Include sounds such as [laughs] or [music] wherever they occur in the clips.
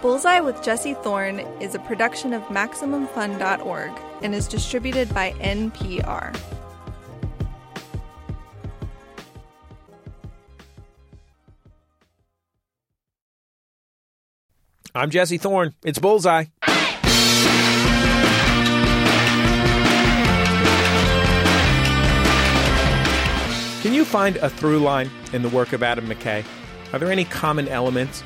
Bullseye with Jesse Thorne is a production of MaximumFun.org and is distributed by NPR. I'm Jesse Thorne. It's Bullseye. Can you find a through line in the work of Adam McKay? Are there any common elements?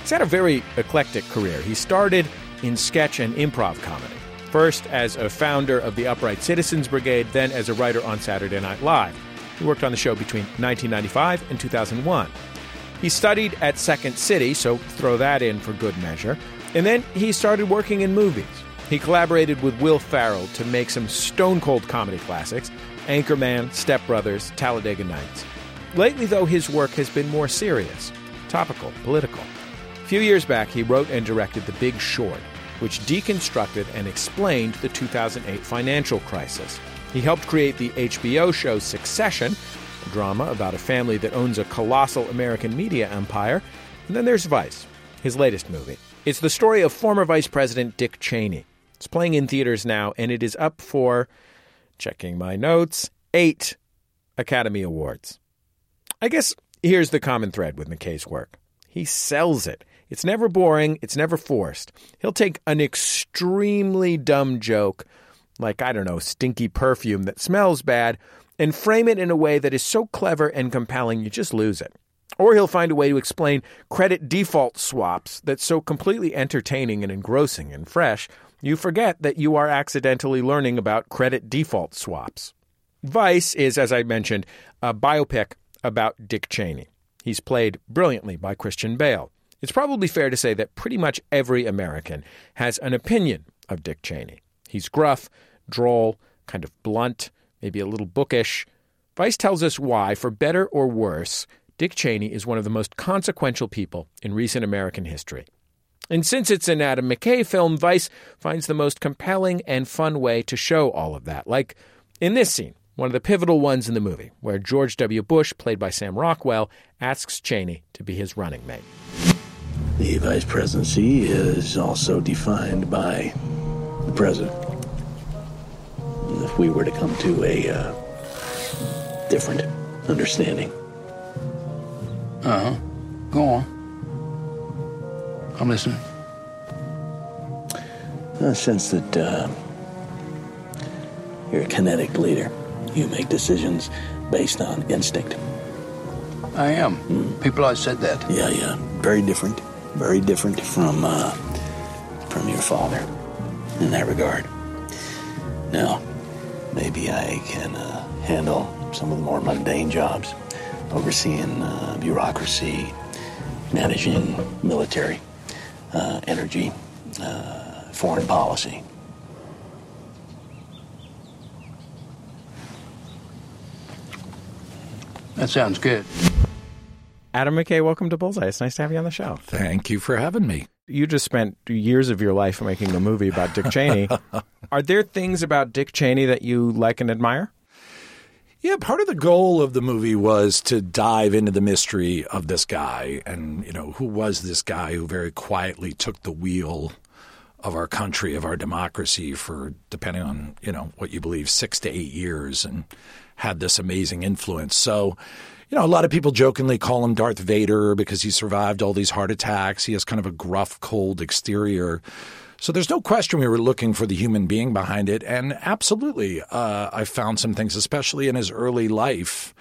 He's had a very eclectic career. He started in sketch and improv comedy, first as a founder of the Upright Citizens Brigade, then as a writer on Saturday Night Live. He worked on the show between 1995 and 2001. He studied at Second City, so throw that in for good measure. And then he started working in movies. He collaborated with Will Ferrell to make some stone cold comedy classics Anchorman, Step Brothers, Talladega Nights. Lately, though, his work has been more serious, topical, political. Few years back, he wrote and directed The Big Short, which deconstructed and explained the 2008 financial crisis. He helped create the HBO show Succession, a drama about a family that owns a colossal American media empire. And then there's Vice, his latest movie. It's the story of former Vice President Dick Cheney. It's playing in theaters now, and it is up for, checking my notes, eight Academy Awards. I guess here's the common thread with McKay's work he sells it. It's never boring, it's never forced. He'll take an extremely dumb joke, like, I don't know, stinky perfume that smells bad, and frame it in a way that is so clever and compelling you just lose it. Or he'll find a way to explain credit default swaps that's so completely entertaining and engrossing and fresh, you forget that you are accidentally learning about credit default swaps. Vice is, as I mentioned, a biopic about Dick Cheney. He's played brilliantly by Christian Bale. It's probably fair to say that pretty much every American has an opinion of Dick Cheney. He's gruff, droll, kind of blunt, maybe a little bookish. Vice tells us why, for better or worse, Dick Cheney is one of the most consequential people in recent American history. And since it's an Adam McKay film, Vice finds the most compelling and fun way to show all of that, like in this scene one of the pivotal ones in the movie, where George W. Bush, played by Sam Rockwell, asks Cheney to be his running mate. The vice presidency is also defined by the president. If we were to come to a uh, different understanding. Uh huh. Go on. I'm listening. I sense that uh, you're a kinetic leader. You make decisions based on instinct. I am. Mm. People always said that. Yeah, yeah. Very different. Very different from uh, from your father in that regard. Now, maybe I can uh, handle some of the more mundane jobs, overseeing uh, bureaucracy, managing military, uh, energy, uh, foreign policy. That sounds good. Adam McKay, welcome to Bullseye. It's nice to have you on the show. Thank you for having me. You just spent years of your life making a movie about Dick Cheney. [laughs] Are there things about Dick Cheney that you like and admire? Yeah, part of the goal of the movie was to dive into the mystery of this guy and, you know, who was this guy who very quietly took the wheel of our country, of our democracy for, depending on, you know, what you believe, six to eight years and had this amazing influence. So, you know, a lot of people jokingly call him Darth Vader because he survived all these heart attacks. He has kind of a gruff, cold exterior. So there's no question we were looking for the human being behind it. And absolutely, uh, I found some things, especially in his early life.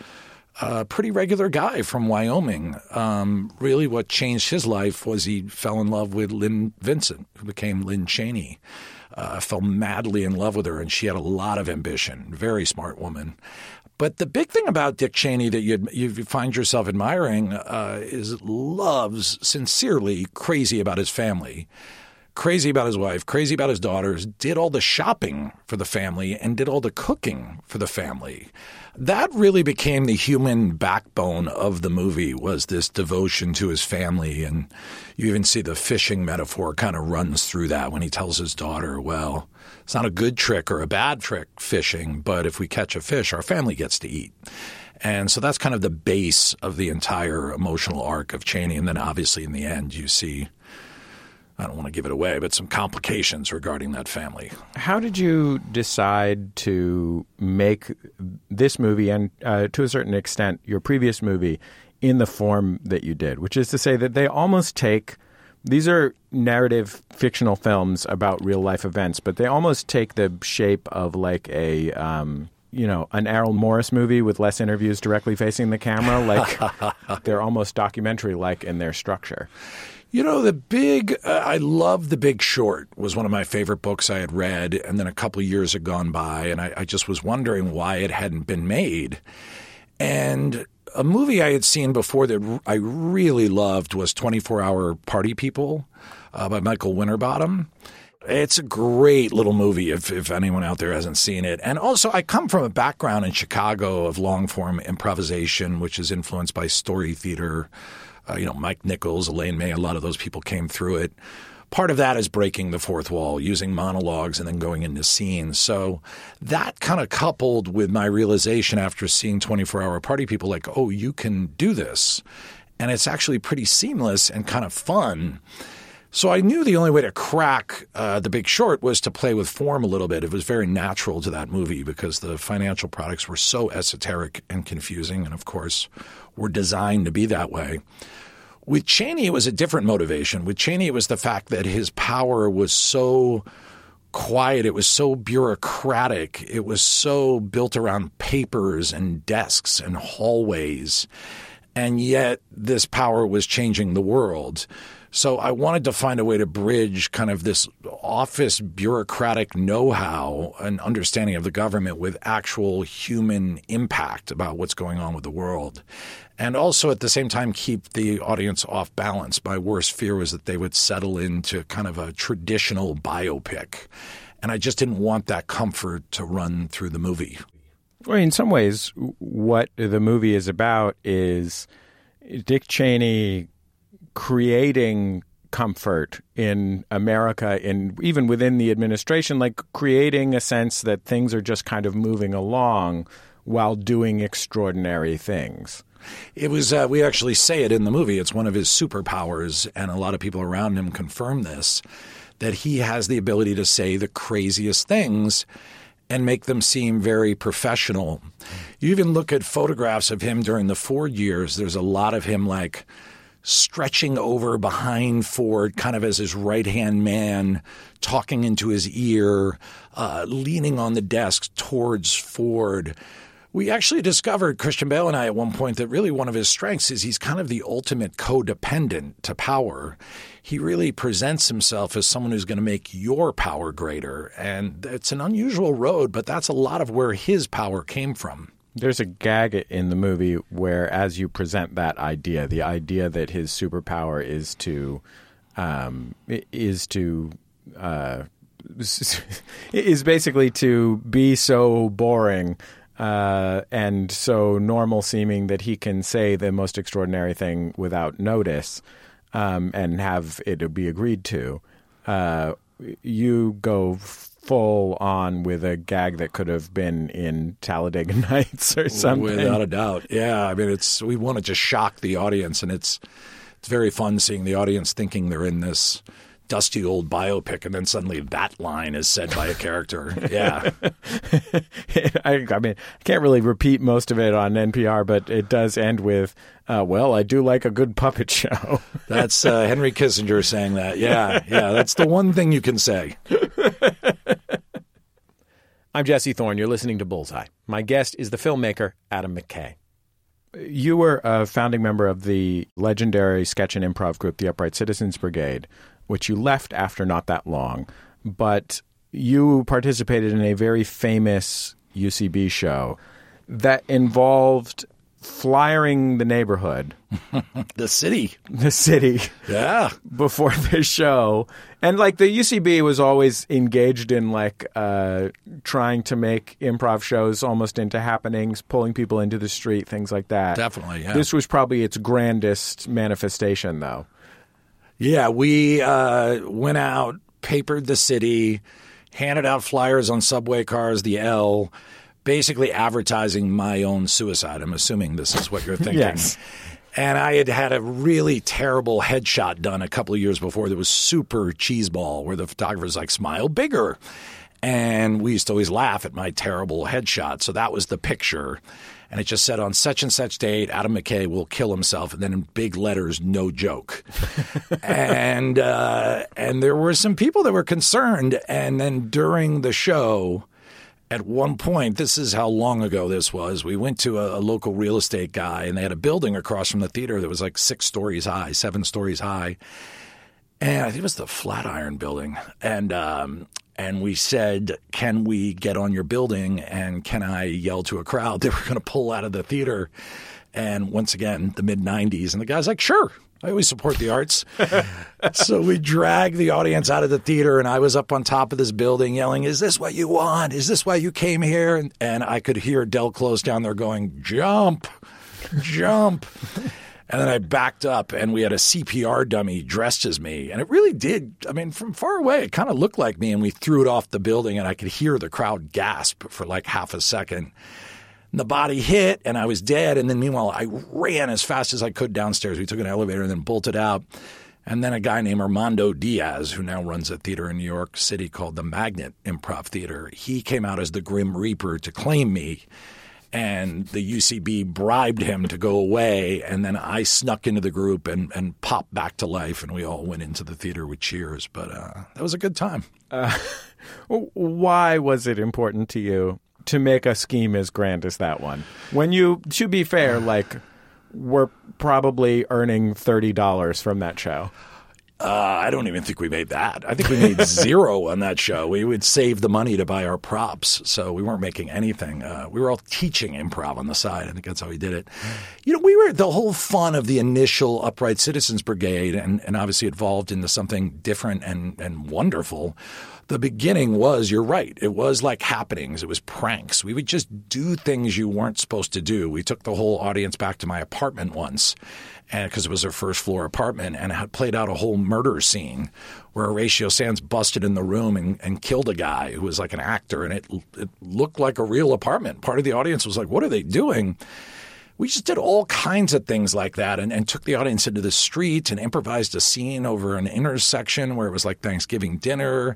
A pretty regular guy from Wyoming. Um, really, what changed his life was he fell in love with Lynne Vincent, who became Lynne Cheney uh, fell madly in love with her, and she had a lot of ambition. Very smart woman. But the big thing about Dick Cheney that you you find yourself admiring uh, is loves sincerely crazy about his family, crazy about his wife, crazy about his daughters. Did all the shopping for the family and did all the cooking for the family that really became the human backbone of the movie was this devotion to his family and you even see the fishing metaphor kind of runs through that when he tells his daughter well it's not a good trick or a bad trick fishing but if we catch a fish our family gets to eat and so that's kind of the base of the entire emotional arc of Cheney and then obviously in the end you see I don't want to give it away, but some complications regarding that family. How did you decide to make this movie and, uh, to a certain extent, your previous movie in the form that you did? Which is to say that they almost take these are narrative fictional films about real life events, but they almost take the shape of like a. Um, you know, an Errol Morris movie with less interviews directly facing the camera. Like [laughs] they're almost documentary like in their structure. You know, the big, uh, I love The Big Short was one of my favorite books I had read. And then a couple of years had gone by, and I, I just was wondering why it hadn't been made. And a movie I had seen before that I really loved was 24 Hour Party People uh, by Michael Winterbottom. It's a great little movie if, if anyone out there hasn't seen it. And also, I come from a background in Chicago of long form improvisation, which is influenced by story theater. Uh, you know, Mike Nichols, Elaine May, a lot of those people came through it. Part of that is breaking the fourth wall, using monologues and then going into scenes. So that kind of coupled with my realization after seeing 24 Hour Party People, like, oh, you can do this. And it's actually pretty seamless and kind of fun. So I knew the only way to crack uh, The Big Short was to play with form a little bit. It was very natural to that movie because the financial products were so esoteric and confusing, and of course, were designed to be that way. With Cheney, it was a different motivation. With Cheney, it was the fact that his power was so quiet, it was so bureaucratic, it was so built around papers and desks and hallways. And yet, this power was changing the world. So I wanted to find a way to bridge kind of this office bureaucratic know-how and understanding of the government with actual human impact about what's going on with the world. And also at the same time keep the audience off balance. My worst fear was that they would settle into kind of a traditional biopic. And I just didn't want that comfort to run through the movie. Well, in some ways, what the movie is about is Dick Cheney creating comfort in America, in even within the administration, like creating a sense that things are just kind of moving along while doing extraordinary things. It was, uh, we actually say it in the movie. It's one of his superpowers, and a lot of people around him confirm this that he has the ability to say the craziest things and make them seem very professional. You even look at photographs of him during the Ford years, there's a lot of him like stretching over behind Ford, kind of as his right hand man, talking into his ear, uh, leaning on the desk towards Ford. We actually discovered, Christian Bale and I, at one point, that really one of his strengths is he's kind of the ultimate codependent to power. He really presents himself as someone who's going to make your power greater. And it's an unusual road, but that's a lot of where his power came from. There's a gag in the movie where, as you present that idea, the idea that his superpower is to um, is to uh, [laughs] is basically to be so boring uh, and so normal seeming that he can say the most extraordinary thing without notice um, and have it be agreed to. Uh, you go full on with a gag that could have been in Talladega [laughs] Nights or something. Without a doubt, yeah. I mean, it's we want to just shock the audience, and it's it's very fun seeing the audience thinking they're in this dusty old biopic, and then suddenly that line is said by a character. Yeah. [laughs] I, I, mean, I can't really repeat most of it on NPR, but it does end with, uh, well, I do like a good puppet show. [laughs] that's uh, Henry Kissinger saying that. Yeah. Yeah. That's the one thing you can say. [laughs] I'm Jesse Thorne. You're listening to Bullseye. My guest is the filmmaker, Adam McKay. You were a founding member of the legendary sketch and improv group, the Upright Citizens Brigade, which you left after not that long. But you participated in a very famous UCB show that involved flyering the neighborhood, [laughs] the city, the city, yeah, [laughs] before the show, and like the UCB was always engaged in like uh, trying to make improv shows almost into happenings, pulling people into the street, things like that. Definitely, yeah. This was probably its grandest manifestation, though. Yeah, we uh, went out, papered the city, handed out flyers on subway cars, the L, basically advertising my own suicide. I'm assuming this is what you're [laughs] thinking. yes. And I had had a really terrible headshot done a couple of years before that was super cheeseball, where the photographer's like, smile bigger. And we used to always laugh at my terrible headshot. So that was the picture. And it just said on such and such date, Adam McKay will kill himself. And then in big letters, no joke. [laughs] and, uh, and there were some people that were concerned. And then during the show, at one point, this is how long ago this was. We went to a, a, local real estate guy, and they had a building across from the theater that was like six stories high, seven stories high, and I think it was the Flatiron Building. And um, and we said, "Can we get on your building? And can I yell to a crowd?" They were going to pull out of the theater. And once again, the mid '90s, and the guy's like, "Sure." I always support the arts. [laughs] so we dragged the audience out of the theater, and I was up on top of this building yelling, Is this what you want? Is this why you came here? And, and I could hear Del Close down there going, Jump, jump. And then I backed up, and we had a CPR dummy dressed as me. And it really did. I mean, from far away, it kind of looked like me, and we threw it off the building, and I could hear the crowd gasp for like half a second the body hit and I was dead. And then meanwhile, I ran as fast as I could downstairs. We took an elevator and then bolted out. And then a guy named Armando Diaz, who now runs a theater in New York City called the Magnet Improv Theater, he came out as the Grim Reaper to claim me. And the UCB bribed him to go away. And then I snuck into the group and, and popped back to life. And we all went into the theater with cheers. But uh, that was a good time. Uh, [laughs] why was it important to you to make a scheme as grand as that one. When you, to be fair, like we're probably earning thirty dollars from that show. Uh, I don't even think we made that. I think we made [laughs] zero on that show. We would save the money to buy our props, so we weren't making anything. Uh, we were all teaching improv on the side. I think that's how we did it. You know, we were the whole fun of the initial Upright Citizens Brigade, and, and obviously evolved into something different and, and wonderful the beginning was, you're right, it was like happenings. It was pranks. We would just do things you weren't supposed to do. We took the whole audience back to my apartment once because it was a first floor apartment and had played out a whole murder scene where Horatio Sanz busted in the room and, and killed a guy who was like an actor. And it, it looked like a real apartment. Part of the audience was like, what are they doing? we just did all kinds of things like that and, and, took the audience into the street and improvised a scene over an intersection where it was like Thanksgiving dinner.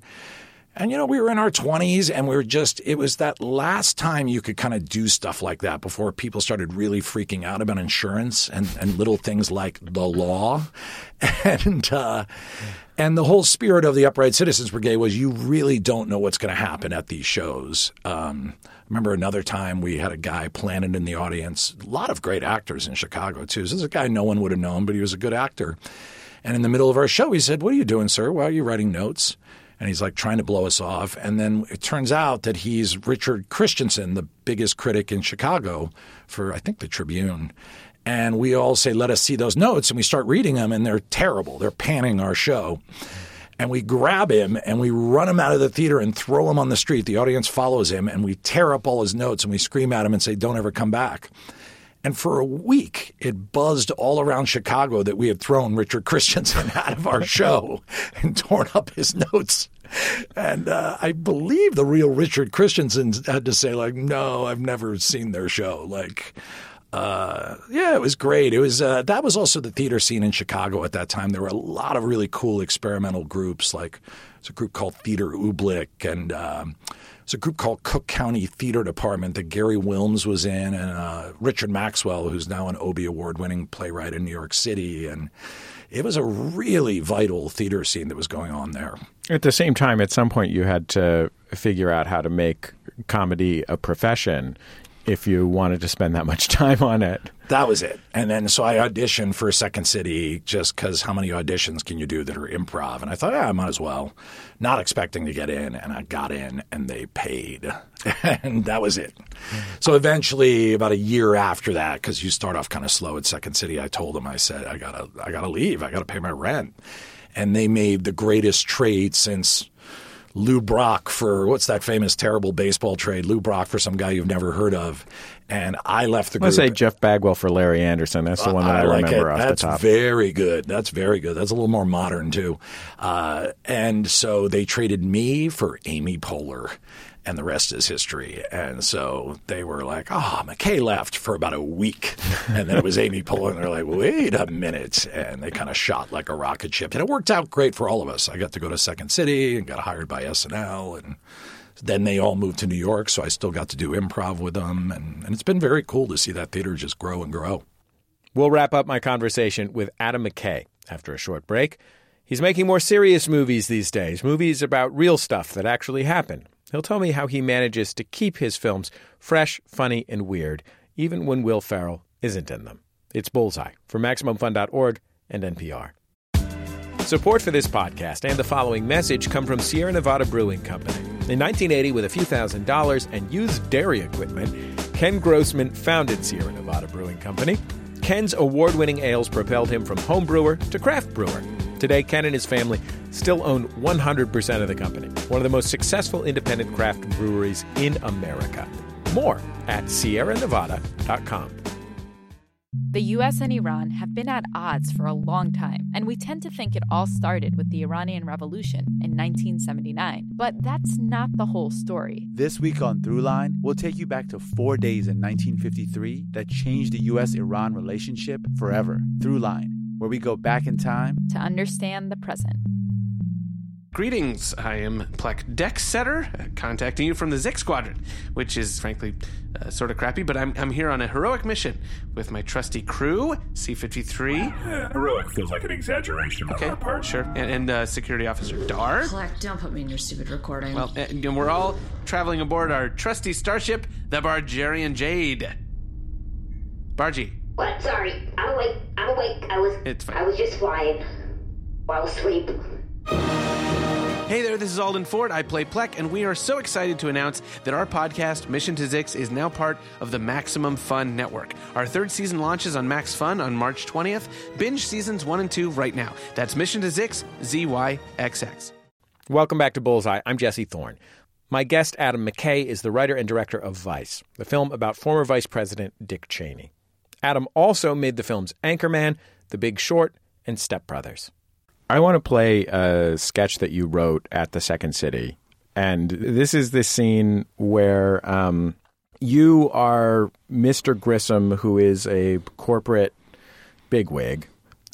And, you know, we were in our 20s and we were just, it was that last time you could kind of do stuff like that before people started really freaking out about insurance and, and little things like the law. [laughs] And, uh, and the whole spirit of the Upright Citizens Brigade was you really don't know what's going to happen at these shows. Um, remember another time we had a guy planted in the audience, a lot of great actors in Chicago too. This is a guy no one would have known, but he was a good actor. And in the middle of our show, he said, What are you doing, sir? Why are you writing notes? And he's like trying to blow us off. And then it turns out that he's Richard Christiansen, the biggest critic in Chicago for, I think, the Tribune. And we all say, let us see those notes. And we start reading them, and they're terrible. They're panning our show. And we grab him and we run him out of the theater and throw him on the street. The audience follows him, and we tear up all his notes and we scream at him and say, don't ever come back. And for a week, it buzzed all around Chicago that we had thrown Richard Christiansen [laughs] out of our show and torn up his notes. And uh, I believe the real Richard Christiansen had to say, like, no, I've never seen their show. Like, uh, yeah, it was great. It was uh, that was also the theater scene in Chicago at that time. There were a lot of really cool experimental groups. Like, there's a group called Theater Oobleck, and um, it's a group called Cook County Theater Department that Gary Wilmes was in, and uh, Richard Maxwell, who's now an Obie Award winning playwright in New York City. And it was a really vital theater scene that was going on there. At the same time, at some point, you had to figure out how to make comedy a profession if you wanted to spend that much [laughs] time on it. That was it. And then so I auditioned for Second City just because how many auditions can you do that are improv? And I thought, yeah, I might as well. Not expecting to get in. And I got in and they paid. [laughs] and that was it. So eventually, about a year after that, because you start off kind of slow at Second City, I told them, I said, I gotta, I gotta leave. I gotta pay my rent. And they made the greatest trade since Lou Brock for what's that famous terrible baseball trade? Lou Brock for some guy you've never heard of. And I left the group. Let's say Jeff Bagwell for Larry Andersen. That's the one that I, I like remember it. off That's the top. very good. That's very good. That's a little more modern too. Uh, and so they traded me for Amy Poehler. And the rest is history. And so they were like, "Oh, McKay left for about a week," [laughs] and then it was Amy Poehler, they're like, "Wait a minute!" And they kind of shot like a rocket ship, and it worked out great for all of us. I got to go to Second City and got hired by SNL, and then they all moved to New York, so I still got to do improv with them, and, and it's been very cool to see that theater just grow and grow. We'll wrap up my conversation with Adam McKay after a short break. He's making more serious movies these days, movies about real stuff that actually happened. He'll tell me how he manages to keep his films fresh, funny, and weird, even when Will Ferrell isn't in them. It's Bullseye from MaximumFun.org and NPR. Support for this podcast and the following message come from Sierra Nevada Brewing Company. In 1980, with a few thousand dollars and used dairy equipment, Ken Grossman founded Sierra Nevada Brewing Company. Ken's award winning ales propelled him from home brewer to craft brewer. Today, Ken and his family still own 100% of the company, one of the most successful independent craft breweries in America. More at sierranevada.com. The US and Iran have been at odds for a long time, and we tend to think it all started with the Iranian Revolution in 1979. But that's not the whole story. This week on Throughline, we'll take you back to four days in 1953 that changed the US Iran relationship forever. Throughline, where we go back in time to understand the present. Greetings, I am Pleck Decksetter, uh, contacting you from the Zyxx Quadrant, which is frankly uh, sort of crappy, but I'm, I'm here on a heroic mission with my trusty crew, C 53. heroic feels like an exaggeration. Okay, part. sure. And, and uh, security officer Dar. Pleck, don't put me in your stupid recording. Well, and, and we're all traveling aboard our trusty starship, the Bargerian Jade. Bargy. What? Sorry, I'm awake. I'm awake. I was. It's fine. I was just flying while asleep. Hey there, this is Alden Ford. I play Pleck, and we are so excited to announce that our podcast, Mission to Zyxx, is now part of the Maximum Fun Network. Our third season launches on Max Fun on March 20th. Binge seasons 1 and 2 right now. That's Mission to Zix, ZYXX. Welcome back to Bullseye. I'm Jesse Thorne. My guest, Adam McKay, is the writer and director of Vice, the film about former Vice President Dick Cheney. Adam also made the films Anchorman, The Big Short, and Step Brothers. I want to play a sketch that you wrote at the Second City. And this is the scene where um, you are Mr. Grissom, who is a corporate bigwig,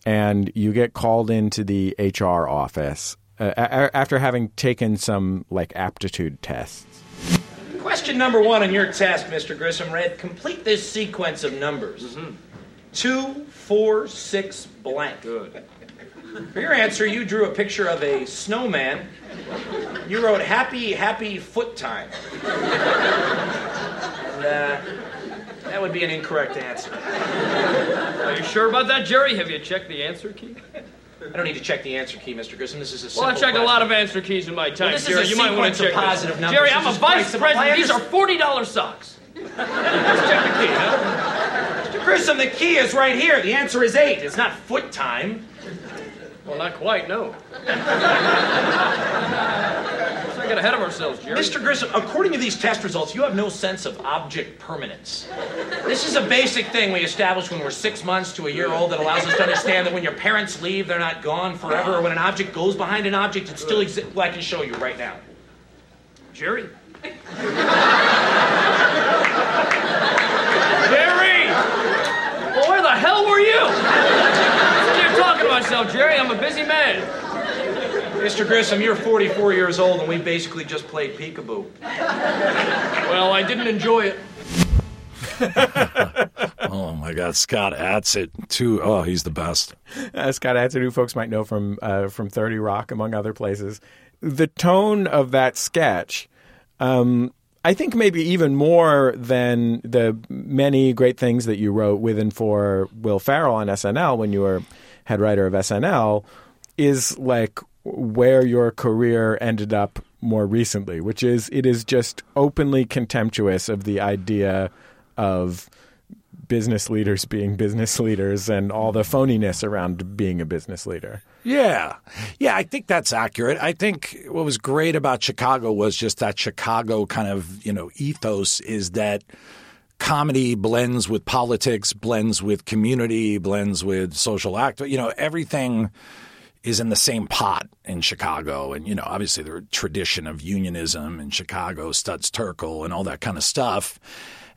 and you get called into the HR office uh, after having taken some like aptitude tests. Question number one on your test, Mr. Grissom, read complete this sequence of numbers. Two, four, six, blank. Good. For your answer, you drew a picture of a snowman. You wrote happy, happy foot time. And, uh, that would be an incorrect answer. Are you sure about that, Jerry? Have you checked the answer key? I don't need to check the answer key, Mr. Grissom. This is a Well, I've checked a question. lot of answer keys in my time, Well, this is Jerry. a you might want sequence to of check this. positive numbers. Jerry, This I'm a is vice president. These are forty dollar socks. Let's check the key, huh? Mr. Grissom, the key is right here. The answer is eight. It's not foot time. Well, not quite, no. Get ahead of ourselves, Jerry. Mr. Grissom, according to these test results, you have no sense of object permanence. This is a basic thing we establish when we're six months to a year old that allows us to understand that when your parents leave, they're not gone forever, or when an object goes behind an object, it still exists. Well, I can show you right now. Jerry? Jerry! Well, where the hell were you? What are you talking about yourself, Jerry? I'm a busy man. Mr. Grissom, you're 44 years old, and we basically just played peekaboo. Well, I didn't enjoy it. [laughs] Oh my God, Scott Adsit too. Oh, he's the best. uh, Scott Adsit, who folks might know from uh, from Thirty Rock, among other places. The tone of that sketch, um, I think, maybe even more than the many great things that you wrote with and for Will Ferrell on SNL when you were head writer of SNL, is like where your career ended up more recently, which is it is just openly contemptuous of the idea of business leaders being business leaders and all the phoniness around being a business leader. Yeah. Yeah, I think that's accurate. I think what was great about Chicago was just that Chicago kind of, you know, ethos is that comedy blends with politics, blends with community, blends with social act. You know, everything is in the same pot in Chicago. And, you know, obviously the tradition of unionism in Chicago, Studs Terkel, and all that kind of stuff.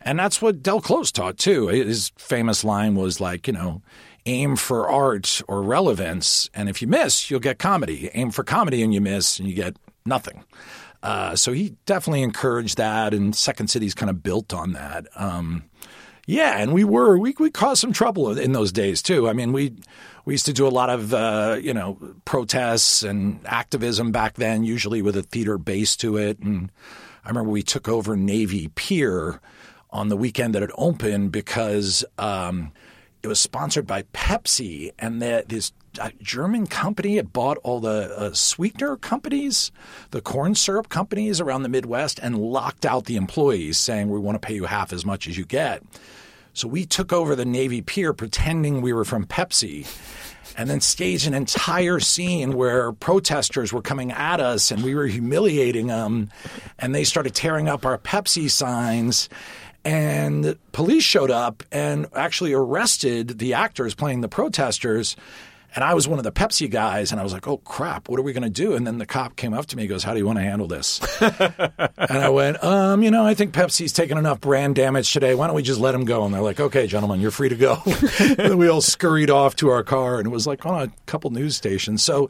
And that's what Del Close taught too. His famous line was like, you know, aim for art or relevance. And if you miss, you'll get comedy. Aim for comedy and you miss and you get nothing. Uh, so he definitely encouraged that. And Second City's kind of built on that. Um, yeah, and we were we we caused some trouble in those days too. I mean, we we used to do a lot of uh, you know protests and activism back then, usually with a theater base to it. And I remember we took over Navy Pier on the weekend that it opened because um, it was sponsored by Pepsi, and that this uh, German company had bought all the uh, sweetener companies, the corn syrup companies around the Midwest, and locked out the employees, saying we want to pay you half as much as you get. So we took over the Navy Pier pretending we were from Pepsi and then staged an entire scene where protesters were coming at us and we were humiliating them. And they started tearing up our Pepsi signs. And police showed up and actually arrested the actors playing the protesters. And I was one of the Pepsi guys, and I was like, "Oh crap, what are we going to do?" And then the cop came up to me, and goes, "How do you want to handle this?" [laughs] and I went, "Um, you know, I think Pepsi's taken enough brand damage today. Why don't we just let him go?" And they're like, "Okay, gentlemen, you're free to go." [laughs] and then we all scurried off to our car, and it was like on a couple news stations. So,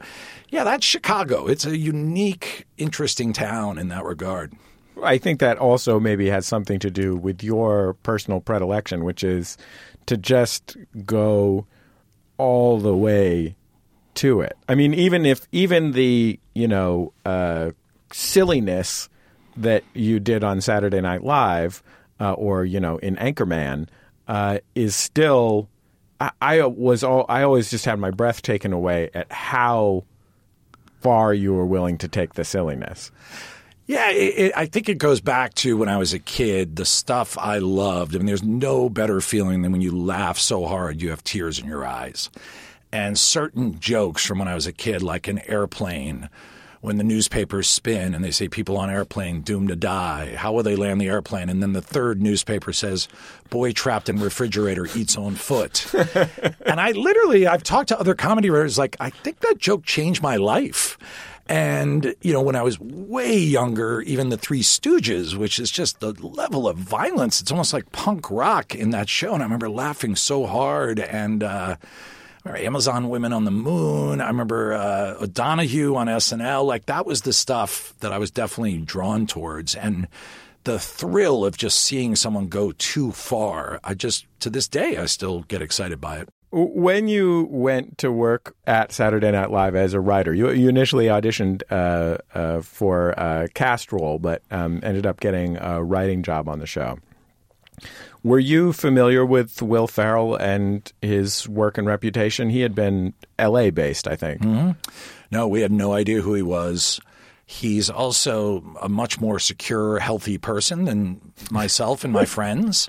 yeah, that's Chicago. It's a unique, interesting town in that regard. I think that also maybe has something to do with your personal predilection, which is to just go all the way to it. I mean, even if even the you know uh, silliness that you did on Saturday Night Live, uh, or you know in Anchorman, uh, is still. I, I was all. I always just had my breath taken away at how far you were willing to take the silliness. Yeah, it, it, I think it goes back to when I was a kid, the stuff I loved. I mean, there's no better feeling than when you laugh so hard you have tears in your eyes. And certain jokes from when I was a kid, like an airplane, when the newspapers spin and they say people on airplane doomed to die, how will they land the airplane? And then the third newspaper says, boy trapped in refrigerator eats own foot. [laughs] and I literally, I've talked to other comedy writers, like, I think that joke changed my life. And, you know, when I was way younger, even the Three Stooges, which is just the level of violence, it's almost like punk rock in that show. And I remember laughing so hard. And, uh, Amazon Women on the Moon. I remember uh, O'Donoghue on SNL. Like that was the stuff that I was definitely drawn towards. And the thrill of just seeing someone go too far, I just, to this day, I still get excited by it. When you went to work at Saturday Night Live as a writer, you, you initially auditioned uh, uh, for a cast role, but um, ended up getting a writing job on the show. Were you familiar with Will Ferrell and his work and reputation? He had been L.A. based, I think. Mm-hmm. No, we had no idea who he was. He's also a much more secure, healthy person than myself and my [laughs] friends.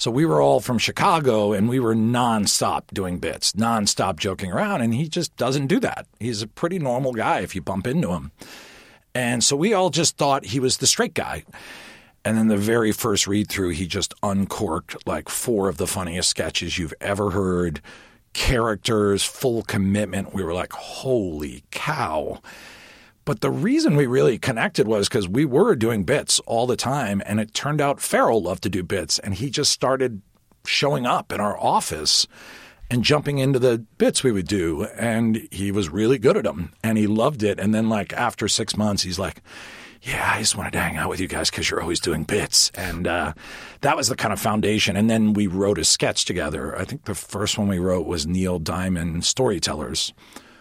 So we were all from Chicago and we were nonstop doing bits, nonstop joking around. And he just doesn't do that. He's a pretty normal guy if you bump into him. And so we all just thought he was the straight guy. And then the very first read through, he just uncorked like four of the funniest sketches you've ever heard, characters, full commitment. We were like, holy cow. But the reason we really connected was because we were doing bits all the time. And it turned out Ferrell loved to do bits. And he just started showing up in our office and jumping into the bits we would do. And he was really good at them and he loved it. And then, like, after six months, he's like, yeah, I just wanted to hang out with you guys because you're always doing bits. And uh, that was the kind of foundation. And then we wrote a sketch together. I think the first one we wrote was Neil Diamond Storytellers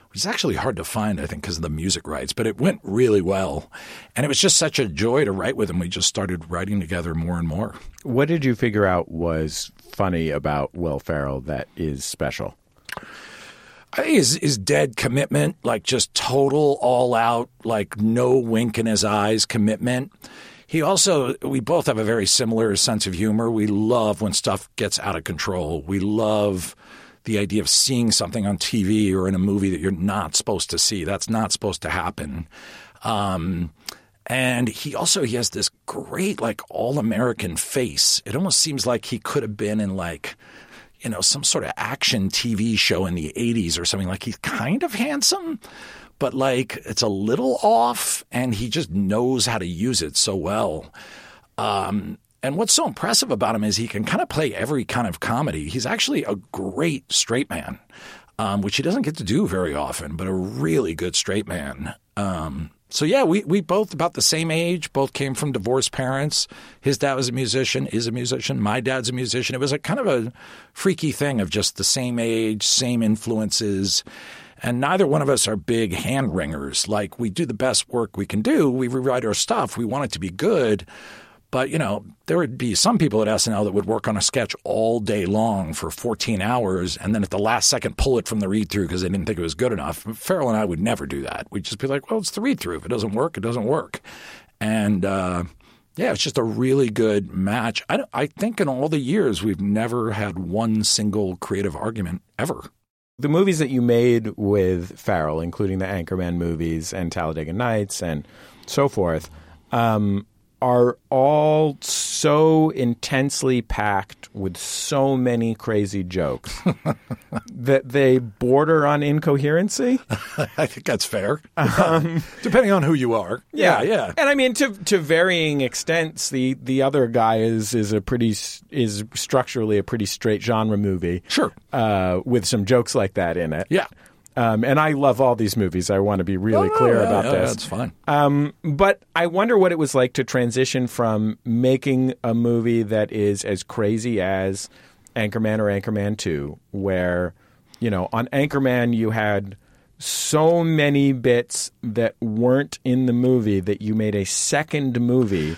which is actually hard to find, I think, because of the music rights, but it went really well. And it was just such a joy to write with him. We just started writing together more and more. What did you figure out was funny about Will Ferrell that is special? I think his, his dead commitment, like just total, all out, like no wink in his eyes commitment. He also, we both have a very similar sense of humor. We love when stuff gets out of control. We love the idea of seeing something on TV or in a movie that you're not supposed to see. That's not supposed to happen. Um, and he also he has this great like all American face. It almost seems like he could have been in like you know, some sort of action TV show in the 80s or something. Like he's kind of handsome, but like it's a little off and he just knows how to use it so well. Um, and what's so impressive about him is he can kind of play every kind of comedy. He's actually a great straight man, um, which he doesn't get to do very often, but a really good straight man. Um, so yeah, we we both about the same age, both came from divorced parents. His dad was a musician, is a musician. My dad's a musician. It was a kind of a freaky thing of just the same age, same influences. And neither one of us are big hand wringers. Like we do the best work we can do. We rewrite our stuff. We want it to be good. But, you know, there would be some people at SNL that would work on a sketch all day long for 14 hours and then at the last second pull it from the read through because they didn't think it was good enough. Ferrell and I would never do that. We'd just be like, well, it's the read through. If it doesn't work, it doesn't work. And, uh, yeah, it's just a really good match. I, I think in all the years, we've never had one single creative argument ever. The movies that you made with Ferrell, including the Anchorman movies and Talladega Nights and so forth, um, are all so intensely packed with so many crazy jokes [laughs] that they border on incoherency. [laughs] I think that's fair. Um, [laughs] Depending on who you are. Yeah, yeah. And I mean to to varying extents the the other guy is is a pretty is structurally a pretty straight genre movie. Sure. Uh, with some jokes like that in it. Yeah. Um, and I love all these movies. I want to be really Oh, clear yeah, about yeah, this. That's fine. Um, but I wonder what it was like to transition from making a movie that is as crazy as Anchorman or Anchorman 2, where, you know, on Anchorman you had so many bits that weren't in the movie that you made a second movie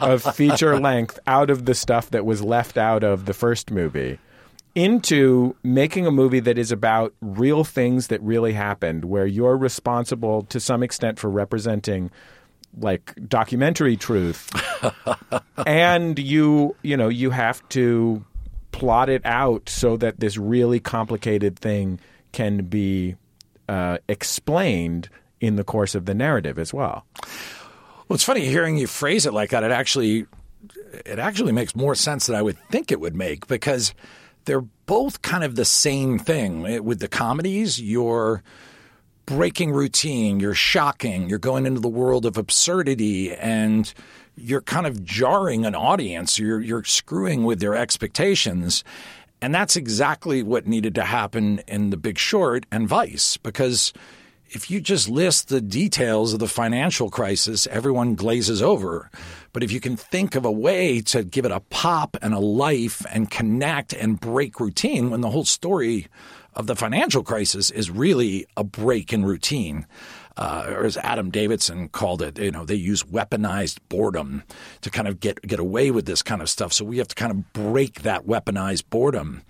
of [laughs] feature length out of the stuff that was left out of the first movie into making a movie that is about real things that really happened, where you're responsible to some extent for representing like documentary truth [laughs] and you you know you have to plot it out so that this really complicated thing can be uh, explained in the course of the narrative as well Well, it's funny hearing you phrase it like that. It actually, it actually makes more sense than I would think it would make because they're both kind of the same thing. With the comedies, you're breaking routine, you're shocking, you're going into the world of absurdity, and you're kind of jarring an audience. You're you're screwing with their expectations. And that's exactly what needed to happen in The Big Short and Vice, because if you just list the details of the financial crisis, everyone glazes over. But if you can think of a way to give it a pop and a life and connect and break routine when the whole story of the financial crisis is really a break in routine. Uh, or as Adam Davidson called it, you know, they use weaponized boredom to kind of get get away with this kind of stuff. So we have to kind of break that weaponized boredom.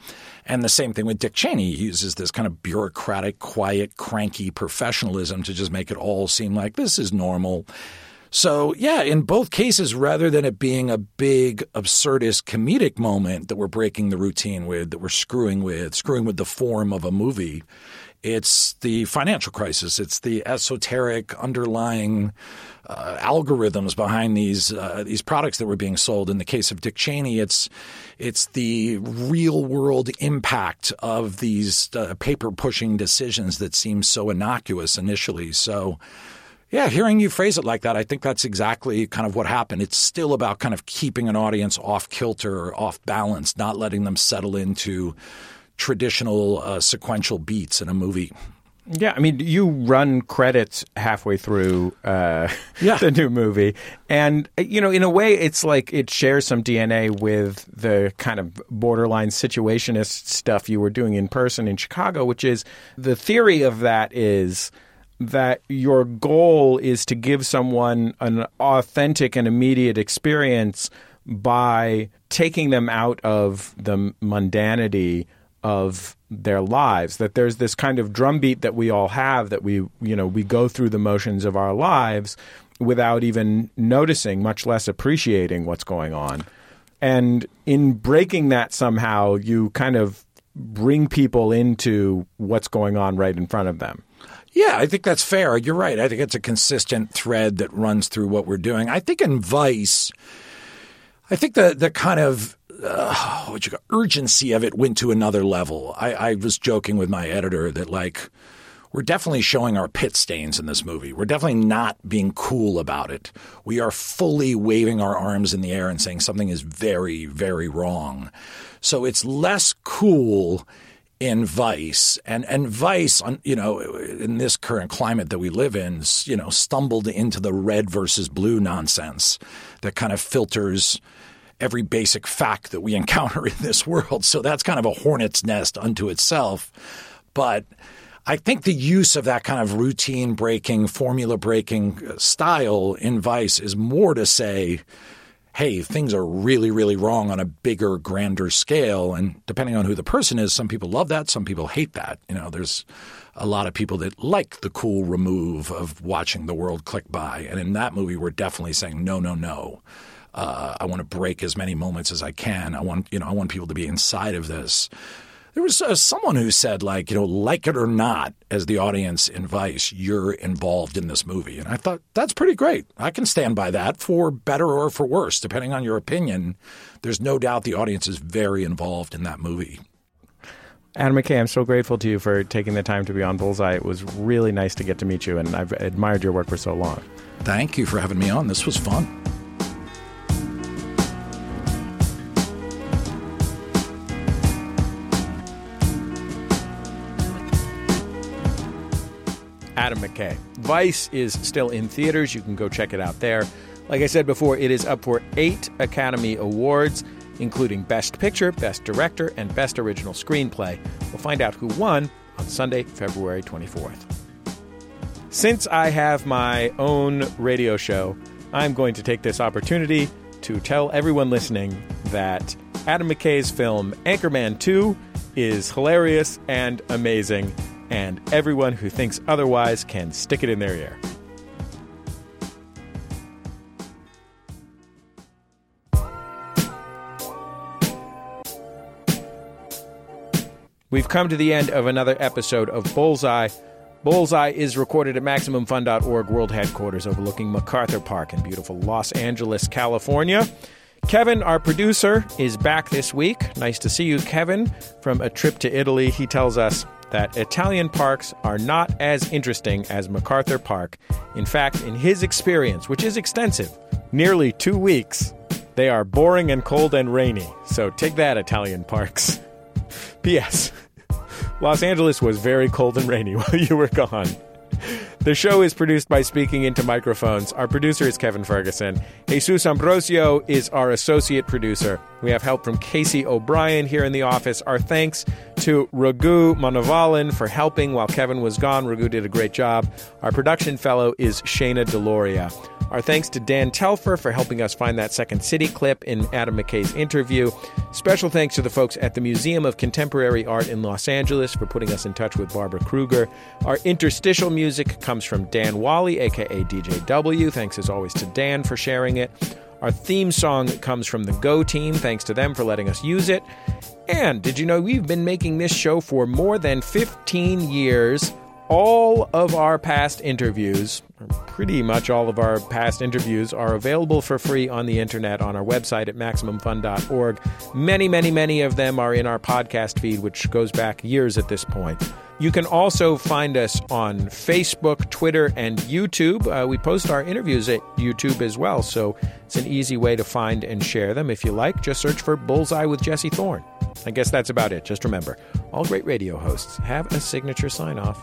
And the same thing with Dick Cheney. He uses this kind of bureaucratic, quiet, cranky professionalism to just make it all seem like this is normal. So, yeah, in both cases, rather than it being a big, absurdist comedic moment that we're breaking the routine with, that we're screwing with, screwing with the form of a movie, it's the financial crisis. It's the esoteric underlying uh, algorithms behind these uh, these products that were being sold. In the case of Dick Cheney, it's it's the real world impact of these uh, paper pushing decisions that seem so innocuous initially. So. Yeah, hearing you phrase it like that, I think that's exactly kind of what happened. It's still about kind of keeping an audience off kilter, or off balance, not letting them settle into traditional uh, sequential beats in a movie. Yeah, I mean, you run credits halfway through uh, [laughs] Yeah. the new movie, and you know, in a way, it's like it shares some DNA with the kind of borderline situationist stuff you were doing in person in Chicago, which is the theory of that is that your goal is to give someone an authentic and immediate experience by taking them out of the mundanity of their lives that there's this kind of drumbeat that we all have that we you know we go through the motions of our lives without even noticing much less appreciating what's going on and in breaking that somehow you kind of bring people into what's going on right in front of them Yeah, I think that's fair. You're right. I think it's a consistent thread that runs through what we're doing. I think in Vice, I think the the kind of uh, what you call, urgency of it went to another level. I, I was joking with my editor that like we're definitely showing our pit stains in this movie. We're definitely not being cool about it. We are fully waving our arms in the air and saying something is very, very wrong. So it's less cool in Vice and and Vice on you know in this current climate that we live in you know stumbled into the red versus blue nonsense that kind of filters every basic fact that we [laughs] encounter in this world so that's kind of a hornet's nest unto itself but I think the use of that kind of routine breaking formula breaking uh, style in Vice is more to say hey, things are really, really wrong on a bigger, grander scale. And depending on who the person is, some people love that, some people hate that. You know, there's a lot of people that like the cool remove of watching the world click by. And in that movie, we're definitely saying, no, no, no. Uh, I want to break as many moments as I can. I want, you know, I want people to be inside of this there was uh, someone who said, like, you know, like it or not, as the audience in Vice, you're involved in this movie. And I thought, that's pretty great. I can stand by that for better or for worse, depending on your opinion. There's no doubt the audience is very involved in that movie. Adam McKay, I'm so grateful to you for taking the time to be on Bullseye. It was really nice to get to meet you, and I've admired your work for so long. Thank you for having me on. This was fun. Adam McKay. Vice is still in theaters. You can go check it out there. Like I said before, it is up for eight Academy Awards, including Best Picture, Best Director, and Best Original Screenplay. We'll find out who won on Sunday, February 24th. Since I have my own radio show, I'm going to take this opportunity to tell everyone listening that Adam McKay's film Anchorman 2 is hilarious and amazing and everyone who thinks otherwise can stick it in their ear. We've come to the end of another episode of Bullseye. Bullseye is recorded at MaximumFun.org World Headquarters overlooking MacArthur Park in beautiful Los Angeles, California. Kevin, our producer, is back this week. Nice to see you, Kevin, from a trip to Italy. He tells us that Italian parks are not as interesting as MacArthur Park. In fact, in his experience, which is extensive, nearly two weeks, they are boring and cold and rainy. So take that, Italian parks. [laughs] P.S. Los Angeles was very cold and rainy [laughs] while you were gone. The show is produced by Speaking Into Microphones. Our producer is Kevin Ferguson. Jesus Ambrosio is our associate producer. We have help from Casey O'Brien here in the office. Our thanks to Raghu Manavalan for helping while Kevin was gone. Raghu did a great job. Our production fellow is Shayna Deloria. Our thanks to Dan Telfer for helping us find that Second City clip in Adam McKay's interview. Special thanks to the folks at the Museum of Contemporary Art in Los Angeles for putting us in touch with Barbara Kruger. Our interstitial music comes from Dan Wally, aka DJW. Thanks as always to Dan for sharing it. Our theme song comes from the Go team. Thanks to them for letting us use it. And did you know we've been making this show for more than 15 years? All of our past interviews, pretty much all of our past interviews, are available for free on the internet on our website at MaximumFun.org. Many, many, many of them are in our podcast feed, which goes back years at this point. You can also find us on Facebook, Twitter, and YouTube. Uh, we post our interviews at YouTube as well, so it's an easy way to find and share them. If you like, just search for Bullseye with Jesse Thorn. I guess that's about it. Just remember all great radio hosts have a signature sign off.